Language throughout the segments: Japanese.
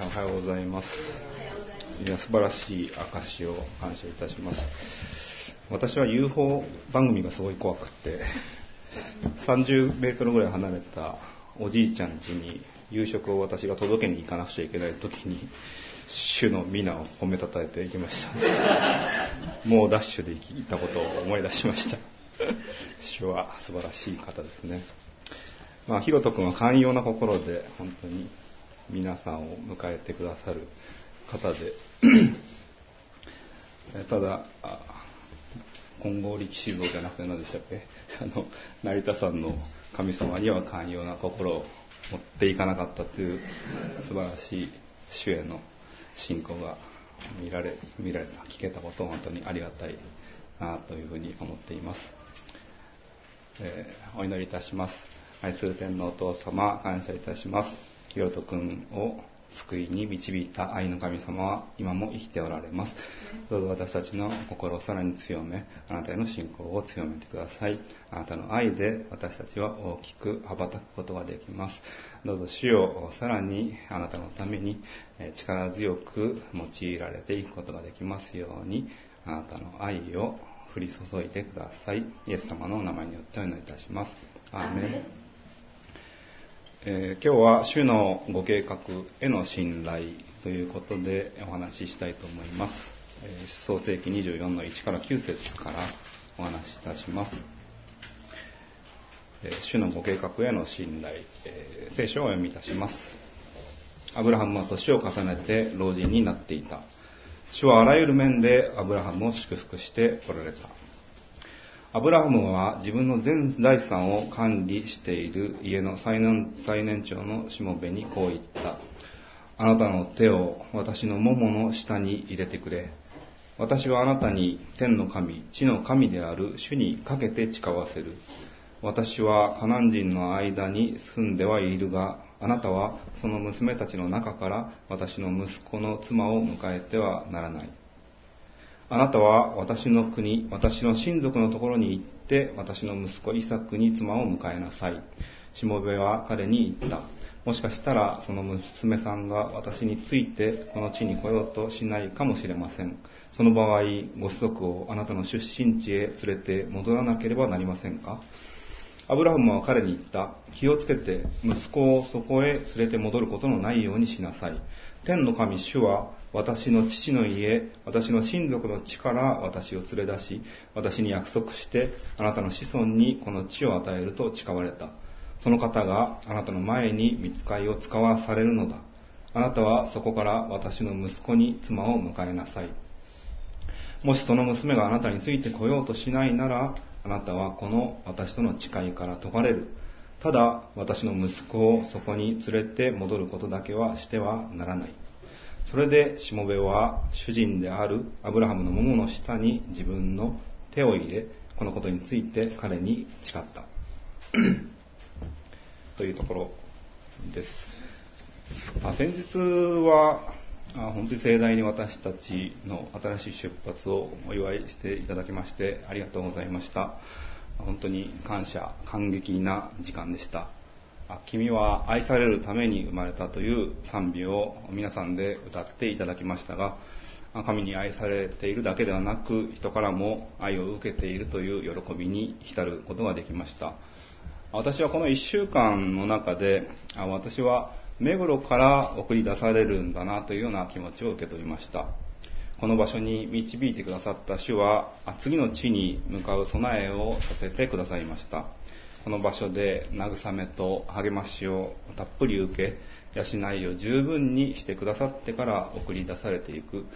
おはようございます。いや素晴らしい証を感謝いたします。私は UFO 番組がすごい怖くって、30メートルぐらい離れたおじいちゃん家に夕食を私が届けに行かなくちゃいけない時に、主の皆を褒めたたえていきました。もうダッシュで行ったことを思い出しました。主は素晴らしい方ですね。まあ、ひろと君は寛容な心で本当に皆さんを迎えてくださる方で。ただ金剛力士像じゃなくて何でしたっけ？あの成田山の神様には寛容な心を持っていかなかったという素晴らしい主への信仰が見られ見られた聞けたことを本当にありがたいなというふうに思っています、えー、お祈りいたします。愛する天皇お父様感謝いたします。ひろと君を救いに導いた愛の神様は今も生きておられます。どうぞ私たちの心をさらに強め、あなたへの信仰を強めてください。あなたの愛で私たちは大きく羽ばたくことができます。どうぞ主をさらにあなたのために力強く用いられていくことができますように、あなたの愛を降り注いでください。イエス様のお名前によってお祈りいたします。アーメンえー、今日は主のご計画への信頼ということでお話ししたいと思います。えー、創世紀24の1から9節からお話しいたします。えー、主のご計画への信頼、え聖書をお読みいたします。アブラハムは年を重ねて老人になっていた。主はあらゆる面でアブラハムを祝福しておられた。アブラハムは自分の全財産を管理している家の最年最年長のしもべにこう言った。あなたの手を私の桃の下に入れてくれ。私はあなたに天の神、地の神である主にかけて誓わせる。私はカナン人の間に住んではいるが、あなたはその娘たちの中から私の息子の妻を迎えてはならない。あなたは私の国、私の親族のところに行って、私の息子イサクに妻を迎えなさい。しもべは彼に言った。もしかしたらその娘さんが私についてこの地に来ようとしないかもしれません。その場合、ご子息をあなたの出身地へ連れて戻らなければなりませんか？アブラハムは彼に言った。気をつけて息子をそこへ連れて戻ることのないようにしなさい。天の神主は私の父の家、私の親族の地から私を連れ出し、私に約束して、あなたの子孫にこの地を与えると誓われた。その方があなたの前に見つかりを使わされるのだ。あなたはそこから私の息子に妻を迎えなさい。もしその娘があなたについてこようとしないなら、あなたはこの私との誓いから解かれる。ただ私の息子をそこに連れて戻ることだけはしてはならない。それでしもべは主人であるアブラハムの桃の下に自分の手を入れ、このことについて彼に誓った。というところです。あ先日は本当に盛大に私たちの新しい出発をお祝いしていただきましてありがとうございました。本当に感謝、感激な時間でした。君は愛されるために生まれたという賛美を皆さんで歌っていただきましたが、神に愛されているだけではなく、人からも愛を受けているという喜びに浸ることができました。私はこの1週間の中で、私は目黒から送り出されるんだなというような気持ちを受け取りました。この場所に導いてくださった主は、次の地に向かう備えをさせてくださいました。この場所で慰めと励ましをたっぷり受け、養いを十分にしてくださってから送り出されていく、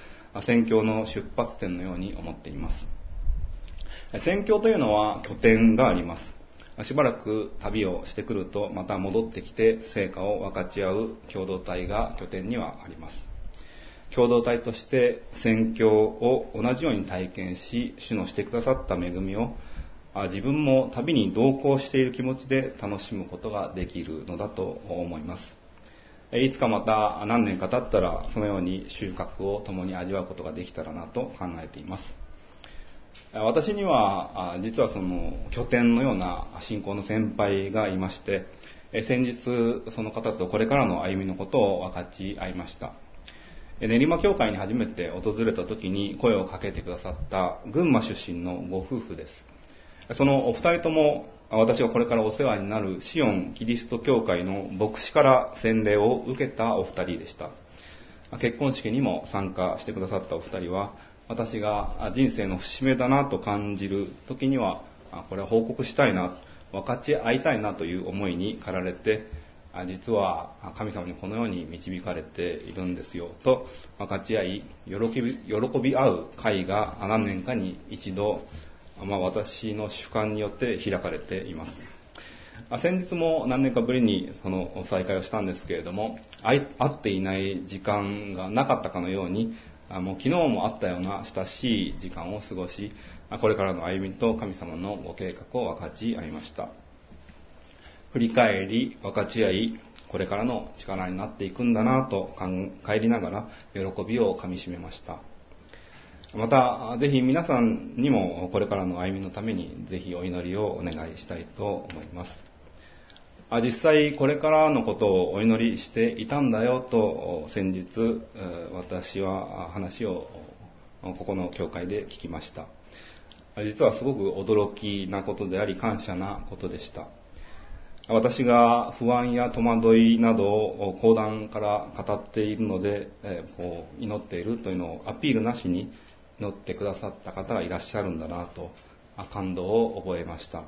宣教の出発点のように思っています。宣教というのは拠点があります。しばらく旅をしてくるとまた戻ってきて成果を分かち合う共同体が拠点にはあります。共同体として宣教を同じように体験し、主のしてくださった恵みを自分も旅に同行している気持ちで楽しむことができるのだと思います。いつかまた何年か経ったらそのように収穫を共に味わうことができたらなと考えています。私には実はその拠点のような信仰の先輩がいまして、先日その方とこれからの歩みのことを分かち合いました練馬教会に初めて訪れた時に声をかけてくださった群馬出身のご夫婦ですそのお二人とも私がこれからお世話になるシオンキリスト教会の牧師から洗礼を受けたお二人でした。結婚式にも参加してくださったお二人は私が人生の節目だなと感じる時にはこれは報告したいな分かち合いたいなという思いに駆られて実は神様にこのように導かれているんですよと分かち合い喜び喜び合う会が何年かに一度、まあ、私の主観によって開かれています。先日も何年かぶりにその再会をしたんですけれども会っていない時間がなかったかのようにもう昨日もあったような親しい時間を過ごしこれからの歩みと神様のご計画を分かち合いました。振り返り分かち合いこれからの力になっていくんだなと帰りながら喜びをかみしめました。またぜひ皆さんにもこれからの歩みのためにぜひお祈りをお願いしたいと思います。実際これからのことをお祈りしていたんだよと先日私は話をここの教会で聞きました。実はすごく驚きなことであり感謝なことでした。私が不安や戸惑いなどを講談から語っているので、えこう祈っているというのをアピールなしに祈ってくださった方がいらっしゃるんだなと感動を覚えました。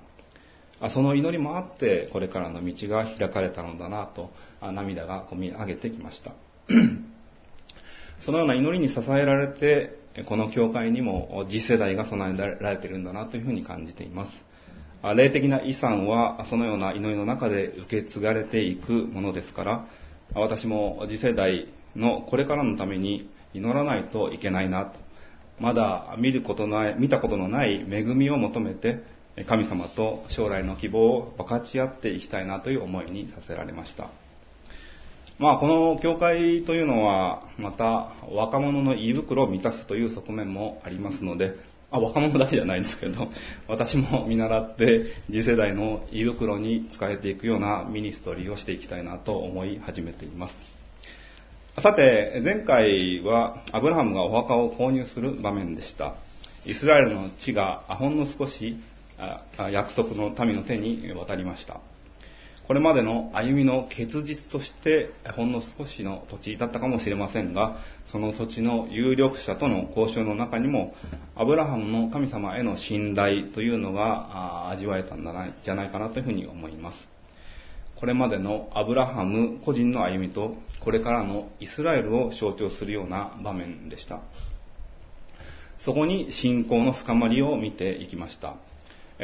その祈りもあってこれからの道が開かれたのだなと涙がこみ上げてきました。そのような祈りに支えられてこの教会にも次世代が備えられているんだなというふうに感じています。霊的な遺産はそのような祈りの中で受け継がれていくものですから私も次世代のこれからのために祈らないといけないなと。まだ見ることない見たことのない恵みを求めて神様と将来の希望を分かち合っていきたいなという思いにさせられました。まあこの教会というのはまた若者の胃袋を満たすという側面もありますのであ若者だけじゃないんですけど私も見習って次世代の胃袋に使えていくようなミニストリーをしていきたいなと思い始めています。さて前回はアブラハムがお墓を購入する場面でした。イスラエルの地がほんの少し約束の民の手に渡りました。これまでの歩みの結実としてほんの少しの土地だったかもしれませんがその土地の有力者との交渉の中にもアブラハムの神様への信頼というのが味わえたんじゃないかなというふうに思います。これまでのアブラハム個人の歩みとこれからのイスラエルを象徴するような場面でした。そこに信仰の深まりを見ていきました。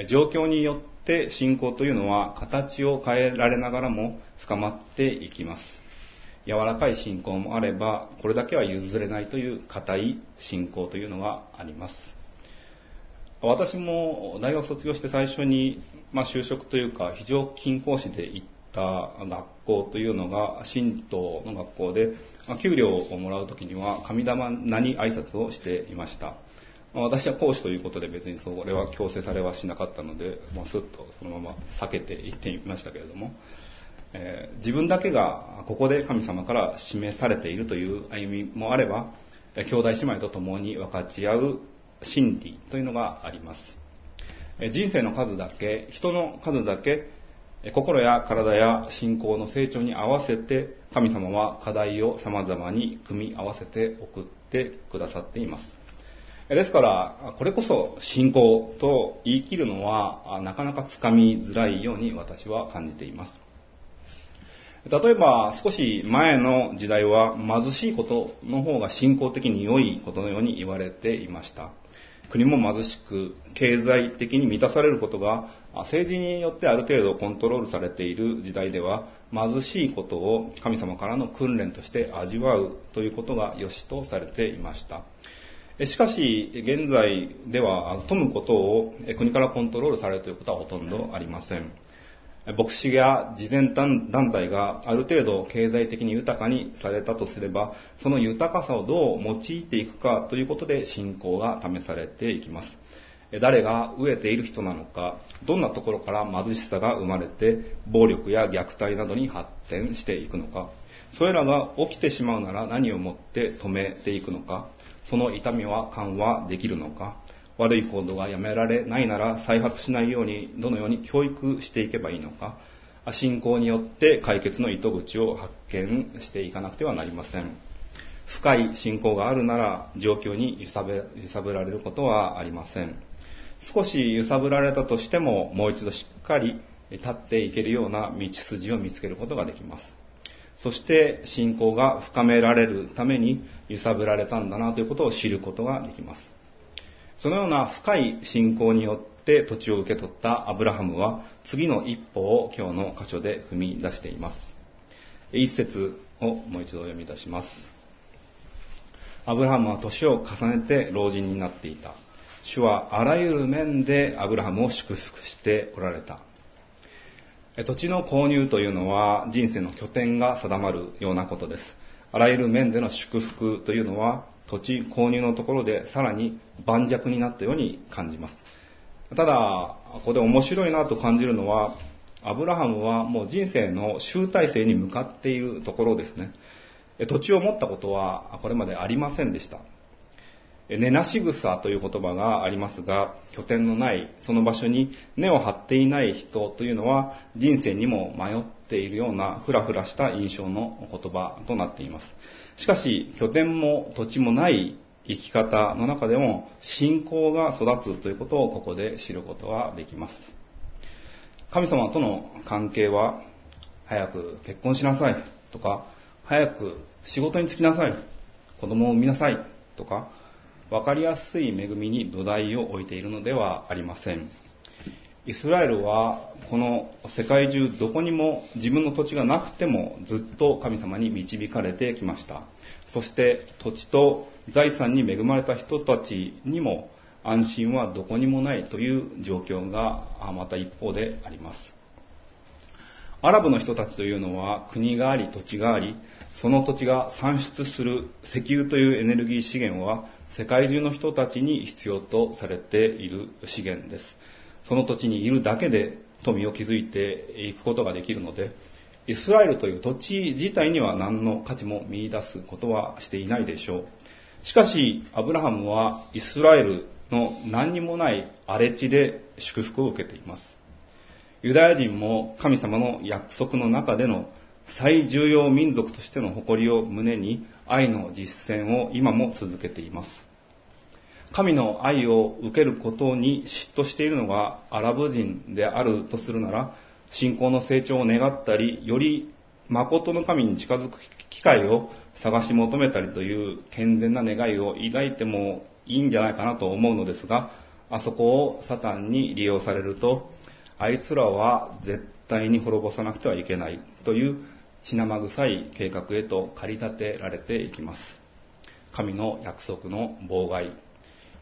状況によって信仰というのは形を変えられながらも深まっていきます。柔らかい信仰もあればこれだけは譲れないという硬い信仰というのがあります。私も大学卒業して最初に、まあ、就職というか非常勤講師で行った学校というのが神道の学校で、ま、給料をもらう時には神玉名に挨拶をしていました、私は講師ということで別にそれは強制されはしなかったので、まあ、スッとそのまま避けていってみましたけれども、えー、自分だけがここで神様から示されているという歩みもあれば兄弟姉妹と共に分かち合う真理というのがあります。人生の数だけ人の数だけ心や体や信仰の成長に合わせて神様は課題を様々に組み合わせて送ってくださっていますですから、これこそ信仰と言い切るのはなかなかつかみづらいように私は感じています。例えば少し前の時代は貧しいことの方が信仰的に良いことのように言われていました。国も貧しく、経済的に満たされることが政治によってある程度コントロールされている時代では貧しいことを神様からの訓練として味わうということが良しとされていました。しかし、現在では富むことを国からコントロールされるということはほとんどありません。牧師や慈善団体がある程度経済的に豊かにされたとすれば、その豊かさをどう用いていくかということで信仰が試されていきます。誰が飢えている人なのか、どんなところから貧しさが生まれて、暴力や虐待などに発展していくのか、それらが起きてしまうなら何をもって止めていくのか、その痛みは緩和できるのか、悪い行動がやめられないなら再発しないようにどのように教育していけばいいのか、信仰によって解決の糸口を発見していかなくてはなりません。深い信仰があるなら状況に揺さぶられることはありません。少し揺さぶられたとしてももう一度しっかり立っていけるような道筋を見つけることができます。そして信仰が深められるために揺さぶられたんだなということを知ることができます。そのような深い信仰によって土地を受け取ったアブラハムは次の一歩を今日の箇所で踏み出しています。一節をもう一度読み出します。アブラハムは年を重ねて老人になっていた。主はあらゆる面でアブラハムを祝福しておられた。土地の購入というのは人生の拠点が定まるようなことです。あらゆる面での祝福というのは土地購入のところでさらに盤石になったように感じます。ただ、ここで面白いなと感じるのは、アブラハムはもう人生の集大成に向かっているところですね。土地を持ったことはこれまでありませんでした。根なし草という言葉がありますが、拠点のない、その場所に根を張っていない人というのは、人生にも迷っているようなふらふらした印象の言葉となっています。しかし、拠点も土地もない生き方の中でも、信仰が育つということをここで知ることができます。神様との関係は、早く結婚しなさいとか、早く仕事に就きなさい、子供を産みなさいとか、分かりやすい恵みに土台を置いているのではありません。イスラエルはこの世界中どこにも自分の土地がなくてもずっと神様に導かれてきました。そして土地と財産に恵まれた人たちにも安心はどこにもないという状況がまた一方であります。アラブの人たちというのは国があり土地がありその土地が産出する石油というエネルギー資源は世界中の人たちに必要とされている資源です。その土地にいるだけで富を築いていくことができるので、イスラエルという土地自体には何の価値も見出すことはしていないでしょう。しかし、アブラハムはイスラエルの何にもない荒れ地で祝福を受けています。ユダヤ人も神様の約束の中での最重要民族としての誇りを胸に愛の実践を今も続けています。神の愛を受けることに嫉妬しているのがアラブ人であるとするなら、信仰の成長を願ったり、より誠の神に近づく機会を探し求めたりという健全な願いを抱いてもいいんじゃないかなと思うのですが、あそこをサタンに利用されると、あいつらは絶対に滅ぼさなくてはいけないという血生臭い計画へと駆り立てられていきます。神の約束の妨害、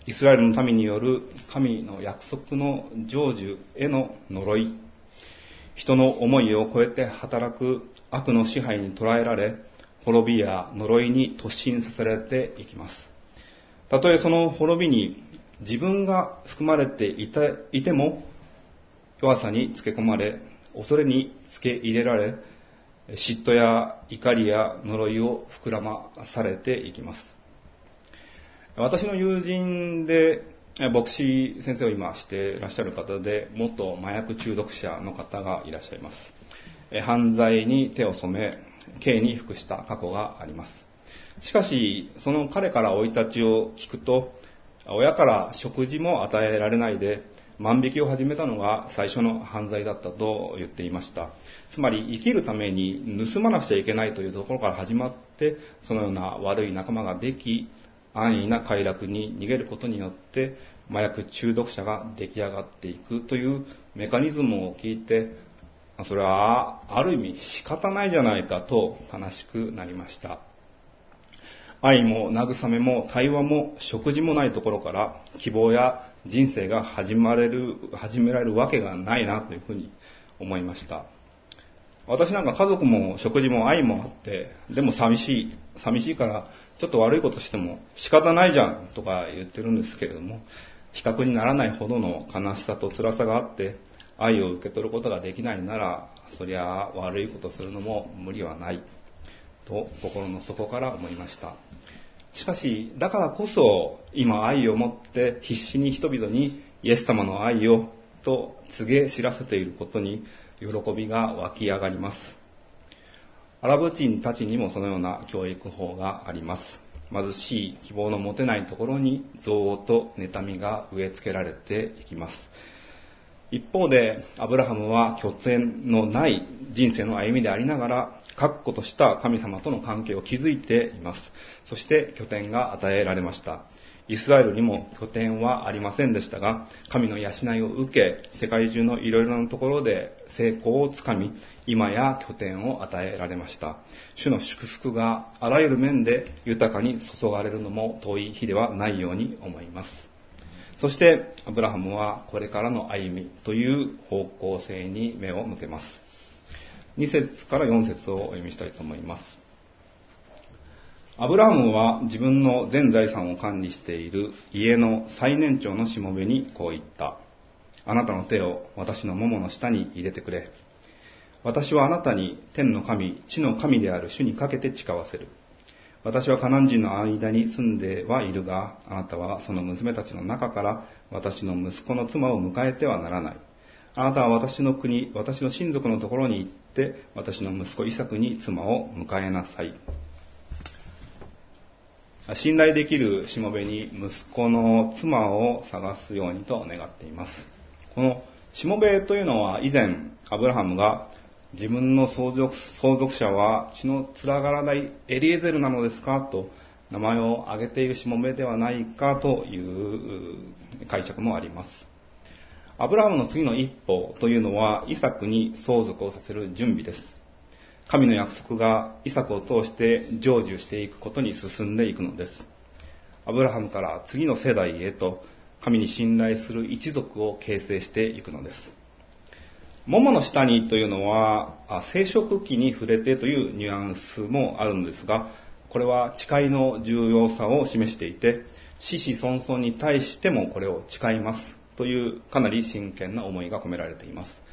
イスラエルの民による神の約束の成就への呪い、人の思いを超えて働く悪の支配に捉えられ、滅びや呪いに突進させられていきます。たとえその滅びに自分が含まれていたいても、弱さにつけ込まれ、恐れにつけ入れられ、嫉妬や怒りや呪いを膨らまされていきます。私の友人で牧師先生を今していらっしゃる方で元麻薬中毒者の方がいらっしゃいます。犯罪に手を染め、刑に服した過去があります。しかし、その彼から生い立ちを聞くと、親から食事も与えられないで、万引きを始めたのが最初の犯罪だったと言っていました。つまり生きるために盗まなくちゃいけないというところから始まって、そのような悪い仲間ができ、安易な快楽に逃げることによって、麻薬中毒者が出来上がっていくというメカニズムを聞いて、それはある意味仕方ないじゃないかと悲しくなりました。愛も慰めも対話も食事もないところから希望や人生が始まれる、始められるわけがないなというふうに思いました。私なんか家族も食事も愛もあって、でも寂しい、寂しいからちょっと悪いことしても仕方ないじゃんとか言ってるんですけれども、比較にならないほどの悲しさと辛さがあって愛を受け取ることができないならそりゃ悪いことするのも無理はないと心の底から思いました。しかしだからこそ今愛を持って必死に人々にイエス様の愛をと告げ知らせていることに喜びが湧き上がります。アラブ人たちにもそのような教育法があります。貧しい希望の持てないところに憎悪と妬みが植え付けられていきます。一方でアブラハムは拠点のない人生の歩みでありながら確固とした神様との関係を築いています。そして拠点が与えられました。イスラエルにも拠点はありませんでしたが、神の養いを受け、世界中のいろいろなところで成功をつかみ、今や拠点を与えられました。主の祝福があらゆる面で豊かに注がれるのも遠い日ではないように思います。そして、アブラハムはこれからの歩みという方向性に目を向けます。2節から4節をお読みしたいと思います。アブラハムは自分の全財産を管理している家の最年長のしもべにこう言った。あなたの手を私の桃の下に入れてくれ。私はあなたに天の神、地の神である主にかけて誓わせる。私はカナン人の間に住んではいるが、あなたはその娘たちの中から私の息子の妻を迎えてはならない。あなたは私の国、私の親族のところに行って、私の息子イサクに妻を迎えなさい。信頼できるしもべに息子の妻を探すようにと願っています。このしもべというのは以前アブラハムが自分の相続相続者は血のつながらないエリエゼルなのですかと名前を挙げているしもべではないかという解釈もあります。アブラハムの次の一歩というのはイサクに相続をさせる準備です。神の約束がイサクを通して成就していくことに進んでいくのです。アブラハムから次の世代へと神に信頼する一族を形成していくのです。桃の下にというのは生殖期に触れてというニュアンスもあるのですが、これは誓いの重要さを示していて、死死孫孫に対してもこれを誓いますというかなり真剣な思いが込められています。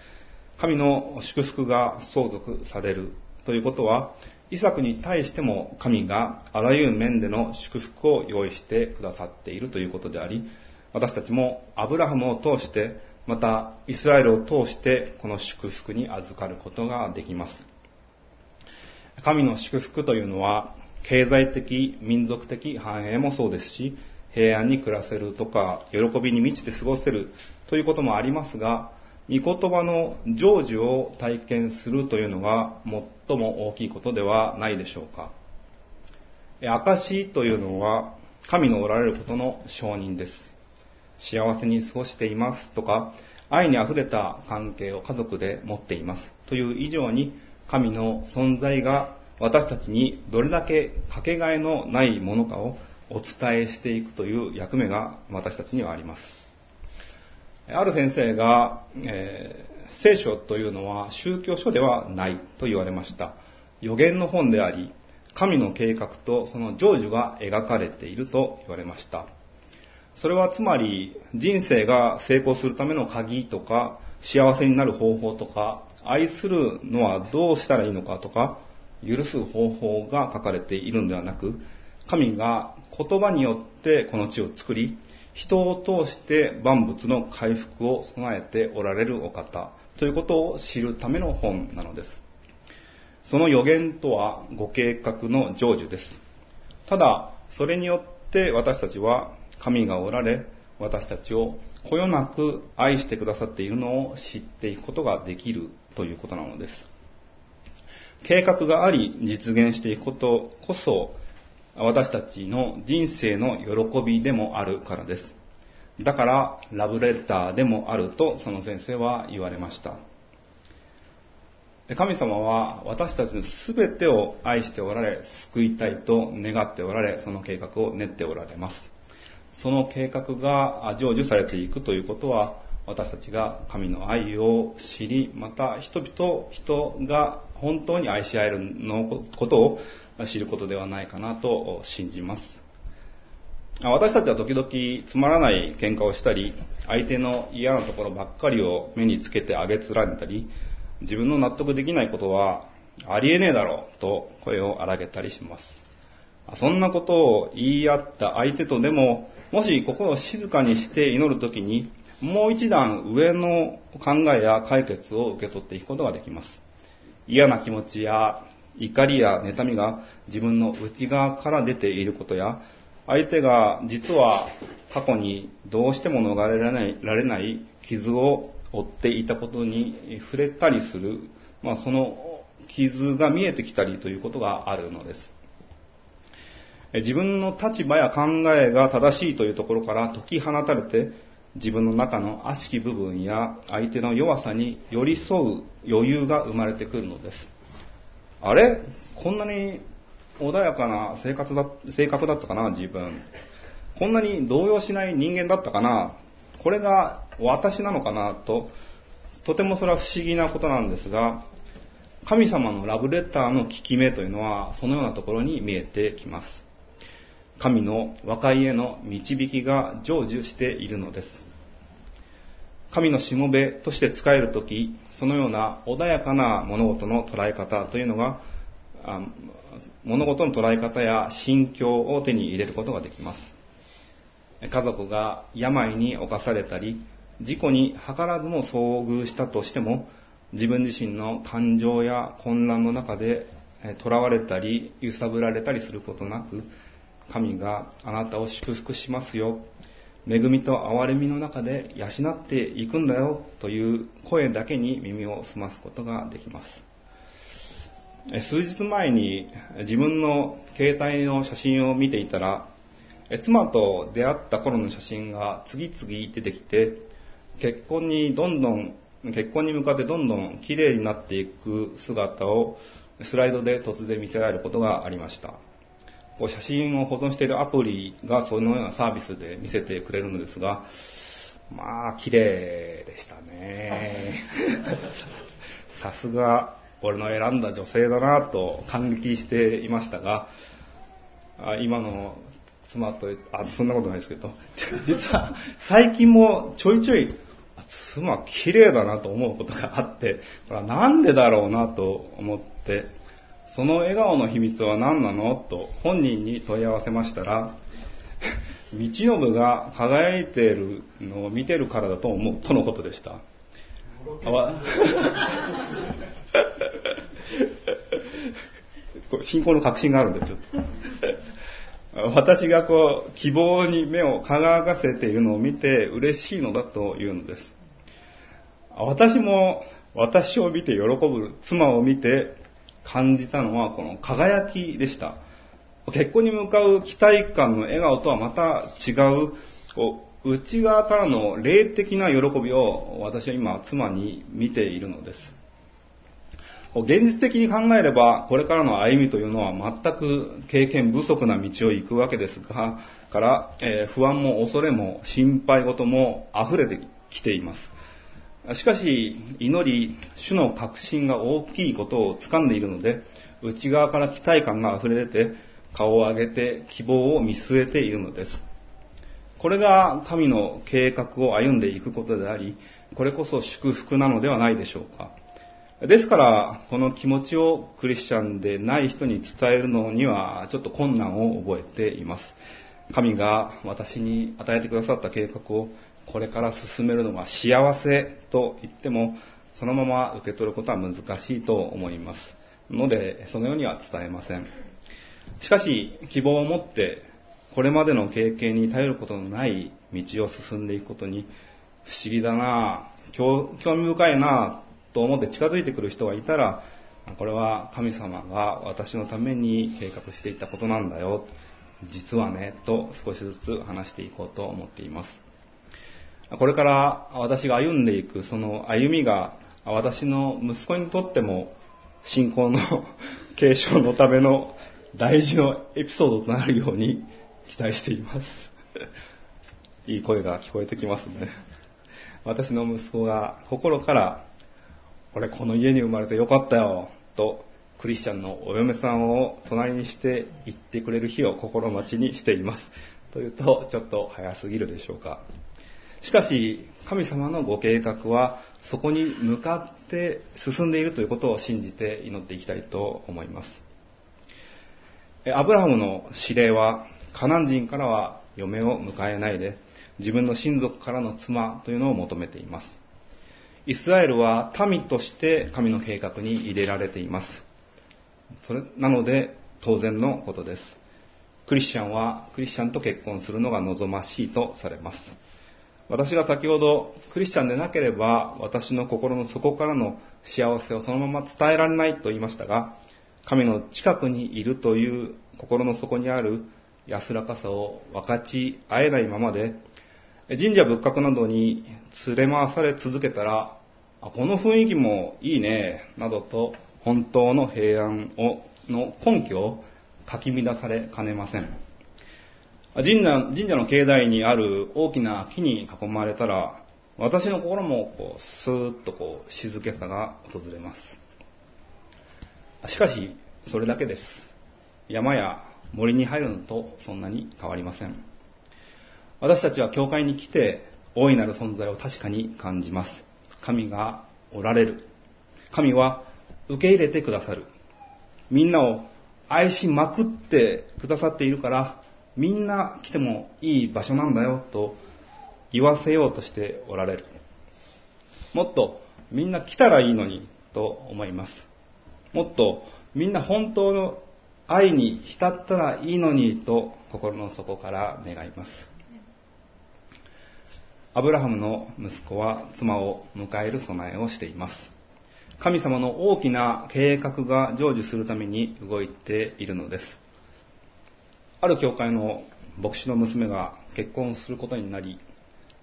神の祝福が相続されるということは、イサクに対しても神があらゆる面での祝福を用意してくださっているということであり、私たちもアブラハムを通して、またイスラエルを通してこの祝福に預かることができます。神の祝福というのは、経済的、民族的繁栄もそうですし、平安に暮らせるとか、喜びに満ちて過ごせるということもありますが、言葉の成就を体験するというのが最も大きいことではないでしょうか。証というのは神のおられることの承認です。幸せに過ごしていますとか、愛に溢れた関係を家族で持っていますという以上に神の存在が私たちにどれだけかけがえのないものかをお伝えしていくという役目が私たちにはあります。ある先生が、えー、聖書というのは宗教書ではないと言われました。予言の本であり、神の計画とその成就が描かれていると言われました。それはつまり人生が成功するための鍵とか幸せになる方法とか愛するのはどうしたらいいのかとか許す方法が書かれているのではなく神が言葉によってこの地を作り人を通して万物の回復を備えておられるお方ということを知るための本なのです。その予言とはご計画の成就です。ただ、それによって私たちは神がおられ、私たちをこよなく愛してくださっているのを知っていくことができるということなのです。計画があり実現していくことこそ私たちの人生の喜びでもあるからです。だから、ラブレターでもあるとその先生は言われました。神様は私たちの全てを愛しておられ、救いたいと願っておられ、その計画を練っておられます。その計画が成就されていくということは、私たちが神の愛を知り、また人々、人が本当に愛し合えるのことを知ることではないかなと信じます。私たちは時々つまらない喧嘩をしたり、相手の嫌なところばっかりを目につけてあげつられたり、自分の納得できないことはありえねえだろうと声を荒げたりします。そんなことを言い合った相手とでも、もし心を静かにして祈るときに、もう一段上の考えや解決を受け取っていくことができます。嫌な気持ちや怒りや妬みが自分の内側から出ていることや、相手が実は過去にどうしても逃れられないられない傷を負っていたことに触れたりする、まあ、その傷が見えてきたりということがあるのです。自分の立場や考えが正しいというところから解き放たれて、自分の中の悪しき部分や相手の弱さに寄り添う余裕が生まれてくるのです。あれ？こんなに穏やかな生活だ、性格だったかな、自分。こんなに動揺しない人間だったかな。これが私なのかなと、とてもそれは不思議なことなんですが、神様のラブレターの効き目というのは、そのようなところに見えてきます。神の和解への導きが成就しているのです。神のしもべとして使えるとき、そのような穏やかな物事の捉え方というのが、物事の捉え方や心境を手に入れることができます。家族が病に侵されたり、事故に図らずも遭遇したとしても、自分自身の感情や混乱の中で囚われたり、揺さぶられたりすることなく、神があなたを祝福しますよ。恵みと憐れみの中で養っていくんだよという声だけに耳を澄ますことができます。数日前に自分の携帯の写真を見ていたら、妻と出会った頃の写真が次々出てきて、結婚にどんどん、結婚に向かってどんどん綺麗になっていく姿をスライドで突然見せられることがありました。こう写真を保存しているアプリがそのようなサービスで見せてくれるのですが、まあ、綺麗でしたね。さすが俺の選んだ女性だなと感激していましたが、今の妻と、あ、そんなことないですけど、実は最近もちょいちょい、妻綺麗だなと思うことがあって、これはなんでだろうなと思って、その笑顔の秘密は何なの？と本人に問い合わせましたら、道信が輝いているのを見てるからだと思うとのことでした。信仰の確信があるんで、ちょっと。私がこう、希望に目を輝かせているのを見て嬉しいのだというのです。私も私を見て喜ぶ妻を見て感じたのはこの輝きでした。結婚に向かう期待感の笑顔とはまた違う、こう内側からの霊的な喜びを私は今妻に見ているのです。現実的に考えれば、これからの歩みというのは全く経験不足な道を行くわけですが、から、えー、不安も恐れも心配事も溢れてきています。しかし、祈り、主の確信が大きいことを掴んでいるので、内側から期待感が溢れ出て、顔を上げて希望を見据えているのです。これが神の計画を歩んでいくことであり、これこそ祝福なのではないでしょうか。ですから、この気持ちをクリスチャンでない人に伝えるのにはちょっと困難を覚えています。神が私に与えてくださった計画をこれから進めるのが幸せと言っても、そのまま受け取ることは難しいと思います。ので、そのようには伝えません。しかし、希望を持って、これまでの経験に頼ることのない道を進んでいくことに、不思議だな興味深いなと思って近づいてくる人がいたら、これは神様が私のために計画していたことなんだよ。実はね、と少しずつ話していこうと思っています。これから私が歩んでいくその歩みが私の息子にとっても信仰の 継承のための大事なエピソードとなるように期待しています。いい声が聞こえてきますね。私の息子が心から俺この家に生まれてよかったよ、とクリスチャンのお嫁さんを隣にして言ってくれる日を心待ちにしています。というとちょっと早すぎるでしょうか。しかし、神様のご計画はそこに向かって進んでいるということを信じて祈っていきたいと思います。アブラハムの指令は、カナン人からは嫁を迎えないで、自分の親族からの妻というのを求めています。イスラエルは民として神の計画に入れられています。それなので当然のことです。クリスチャンはクリスチャンと結婚するのが望ましいとされます。私が先ほどクリスチャンでなければ私の心の底からの幸せをそのまま伝えられないと言いましたが、神の近くにいるという心の底にある安らかさを分かち合えないままで神社仏閣などに連れ回され続けたら、この雰囲気もいいね、などと本当の平安をの根拠をかき乱されかねません。神社神社の境内にある大きな木に囲まれたら、私の心もこうスーッとこう静けさが訪れます。しかし、それだけです。山や森に入るのとそんなに変わりません。私たちは教会に来て大いなる存在を確かに感じます。神がおられる。神は受け入れてくださる。みんなを愛しまくってくださっているから、みんな来てもいい場所なんだよと言わせようとしておられる。もっとみんな来たらいいのにと思います。もっとみんな本当の愛に浸ったらいいのにと心の底から願います。アブラハムの息子は妻を迎える備えをしています。神様の大きな計画が成就するために動いているのです。ある教会の牧師の娘が結婚することになり、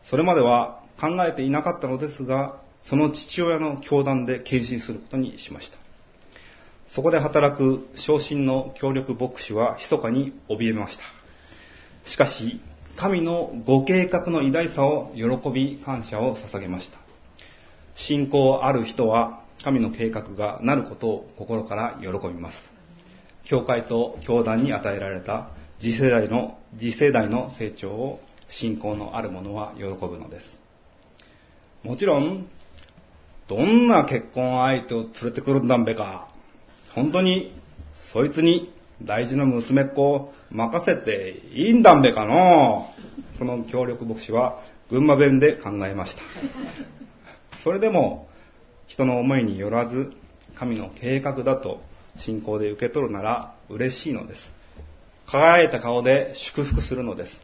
それまでは考えていなかったのですが、その父親の教団で献身することにしました。そこで働く昇進の協力牧師は密かに怯えました。しかし、神のご計画の偉大さを喜び感謝を捧げました。信仰ある人は神の計画がなることを心から喜びます。教会と教団に与えられた次世代の、次世代の成長を信仰のある者は喜ぶのです。もちろん、どんな結婚相手を連れてくるんだんべか。本当に、そいつに大事な娘っ子を任せていいんだんべかのその協力牧師は群馬弁で考えました。それでも人の思いによらず神の計画だと信仰で受け取るなら嬉しいのです。輝いた顔で祝福するのです。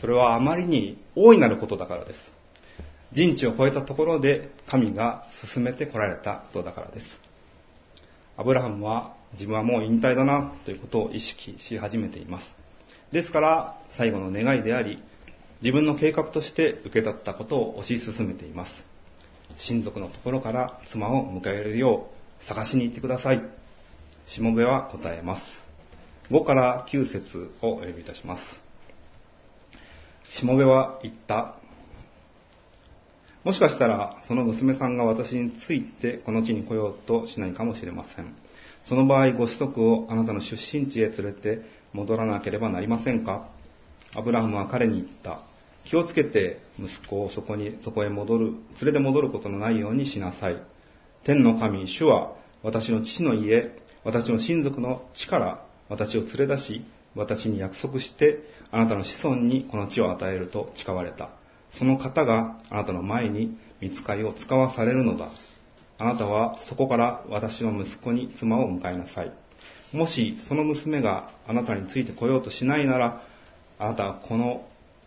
それはあまりに大いなることだからです。人知を超えたところで神が進めてこられたことだからです。アブラハムは自分はもう引退だなということを意識し始めています。ですから最後の願いであり、自分の計画として受け取ったことを推し進めています。親族のところから妻を迎えるよう探しに行ってください。しもべは答えます。5から9節をお読みいたします。しもべは言った。もしかしたらその娘さんが私についてこの地に来ようとしないかもしれません。その場合ご子息をあなたの出身地へ連れて戻らなければなりませんか？アブラハムは彼に言った。気をつけて息子をそこに、そこへ戻る、連れて戻ることのないようにしなさい。天の神、主は私の父の家、私の親族の地から私を連れ出し、私に約束して、あなたの子孫にこの地を与えると誓われた。その方があなたの前に見つかりを使わされるのだ。あなたはそこから私の息子に妻を迎えなさい。もしその娘があなたについてこようとしないなら、あなたはこの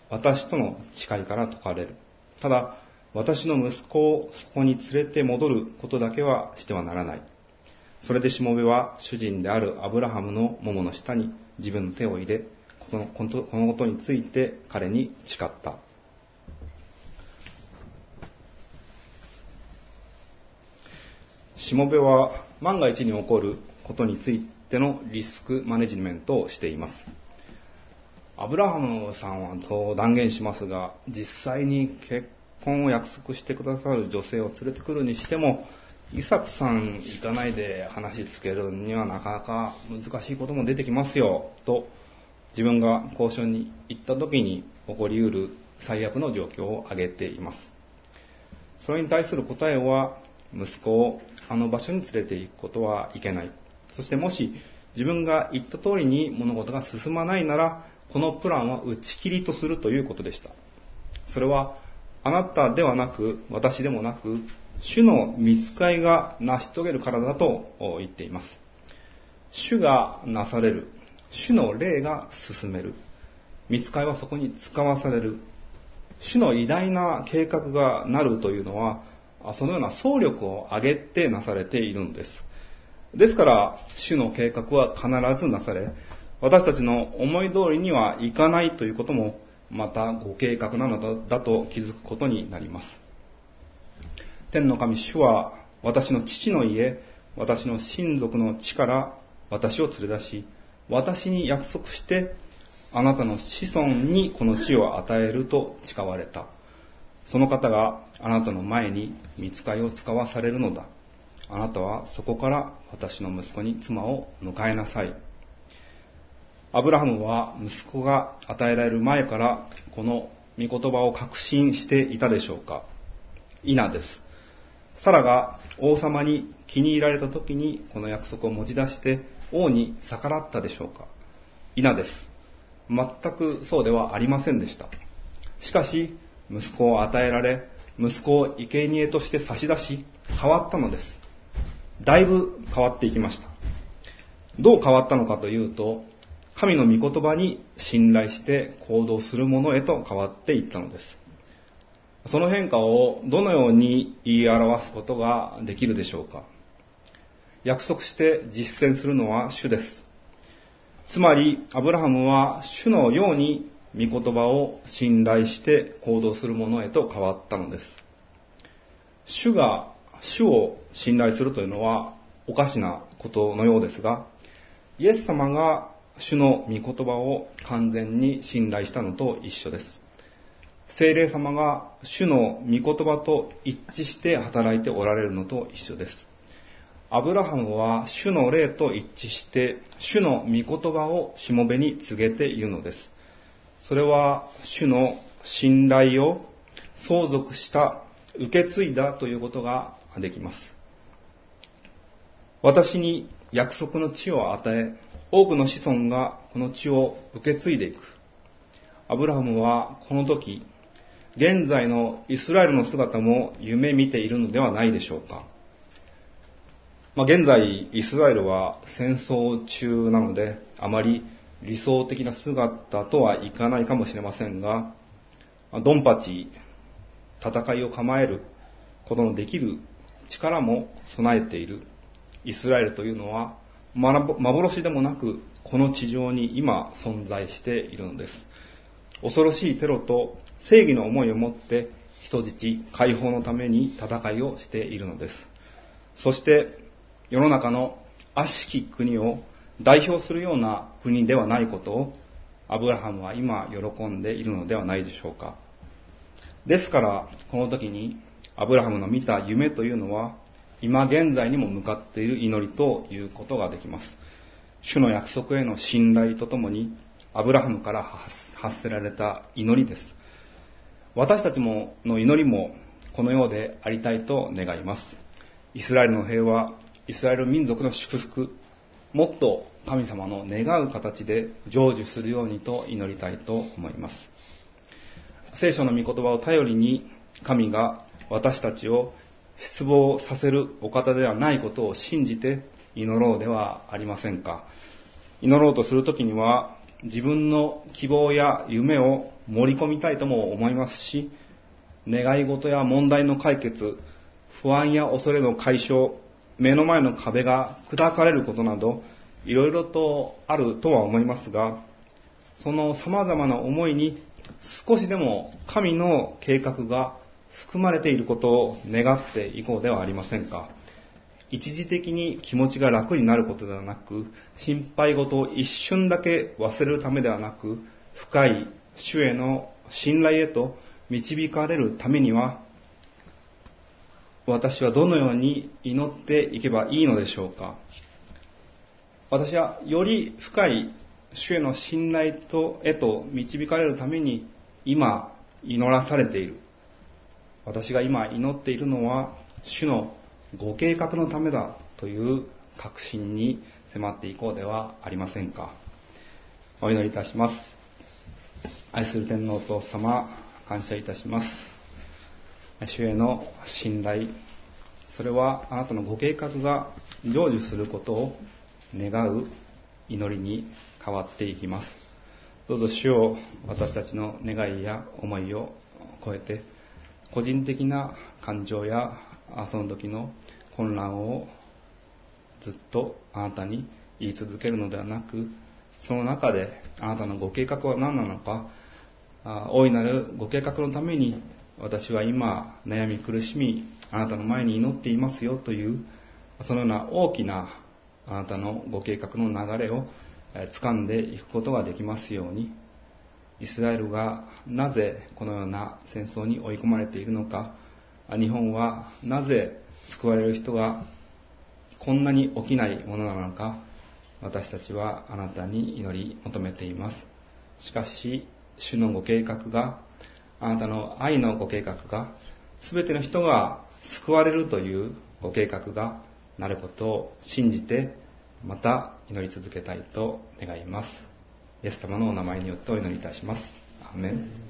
私との誓いから解かれる。ただ、私の息子をそこに連れて戻ることだけはしてはならない。それでしもべは主人であるアブラハムの桃の下に自分の手を入れ、このこのことについて彼に誓った。しもべは万が一に起こることについてのリスクマネジメントをしています。アブラハムさんはそう断言しますが、実際に結婚を約束してくださる女性を連れてくるにしても、イサクさん行かないで話つけるにはなかなか難しいことも出てきますよ、と自分が交渉に行った時に起こりうる最悪の状況を挙げています。それに対する答えは、息子をあの場所に連れて行くことはいけない。そしてもし自分が言った通りに物事が進まないなら、このプランは打ち切りとするということでした。それは、あなたではなく、私でもなく、主の見つかいが成し遂げるからだと言っています。主がなされる。主の霊が進める。見つかいはそこに使わされる。主の偉大な計画がなるというのは、そのような総力を挙げてなされているんです。ですから、主の計画は必ずなされ、私たちの思い通りにはいかないということも、またご計画なのだと気づくことになります。天の神主は、私の父の家、私の親族の地から私を連れ出し、私に約束して、あなたの子孫にこの地を与えると誓われた。その方があなたの前に見つかりを使わされるのだ。あなたはそこから私の息子に妻を迎えなさい。アブラハムは息子が与えられる前からこの御言葉を確信していたでしょうか否です。サラが王様に気に入られた時にこの約束を持ち出して王に逆らったでしょうか？否です。全くそうではありませんでした。しかし、息子を与えられ、息子を生贄として差し出し、変わったのです。だいぶ変わっていきました。どう変わったのかというと、神の御言葉に信頼して行動するものへと変わっていったのです。その変化をどのように言い表すことができるでしょうか？約束して実践するのは主です。つまり、アブラハムは主のように御言葉を信頼して行動するものへと変わったのです。主が主を信頼するというのはおかしなことのようですが、イエス様が主の御言葉を完全に信頼したのと一緒です。聖霊様が主の御言葉と一致して働いておられるのと一緒です。アブラハムは主の霊と一致して主の御言葉をしもべに告げているのです。それは主の信頼を相続した受け継いだということができます。私に約束の地を与え、多くの子孫がこの地を受け継いでいく。アブラハムはこの時、現在のイスラエルの姿も夢見ているのではないでしょうか。まあ、現在、イスラエルは戦争中なので、あまり理想的な姿とはいかないかもしれませんが、ドンパチ、戦いを構えることのできる力も備えているイスラエルというのは幻でもなくこの地上に今存在しているのです恐ろしいテロと正義の思いを持って人質解放のために戦いをしているのですそして世の中の悪しき国を代表するような国ではないことをアブラハムは今喜んでいるのではないでしょうかですからこの時にアブラハムの見た夢というのは、今現在にも向かっている祈りということができます。主の約束への信頼とともに、アブラハムから発せられた祈りです。私たちもの祈りもこのようでありたいと願います。イスラエルの平和、イスラエル民族の祝福、もっと神様の願う形で成就するようにと祈りたいと思います。聖書の御言葉を頼りに神が私たちを失望させるお方ではないことを信じて祈ろうではありませんか。祈ろうとするときには自分の希望や夢を盛り込みたいとも思いますし、願い事や問題の解決、不安や恐れの解消、目の前の壁が砕かれることなど、いろいろとあるとは思いますが、その様々な思いに少しでも神の計画が含まれていることを願っていこうではありませんか？一時的に気持ちが楽になることではなく、心配事を一瞬だけ忘れるためではなく、深い主への信頼へと導かれるためには、私はどのように祈っていけばいいのでしょうか。私はより深い主への信頼とへと導かれるために今祈らされている。私が今祈っているのは主のご計画のためだという確信に迫っていこうではありませんか。お祈りいたします。愛する天皇お父様、感謝いたします。主への信頼、それはあなたのご計画が成就することを願う祈りに変わっていきます。どうぞ主を私たちの願いや思いを超えて、個人的な感情やその時の混乱をずっとあなたに言い続けるのではなく、その中であなたのご計画は何なのか、大いなるご計画のために私は今悩み苦しみあなたの前に祈っていますよというそのような大きなあなたのご計画の流れを掴んでいくことができますようにイスラエルがなぜこのような戦争に追い込まれているのか日本はなぜ救われる人がこんなに起きないものなのか私たちはあなたに祈り求めています。しかし主のご計画があなたの愛のご計画が全ての人が救われるというご計画がなることを信じてまた祈り続けたいと願います。イエス様のお名前によってお祈りいたします。アメン。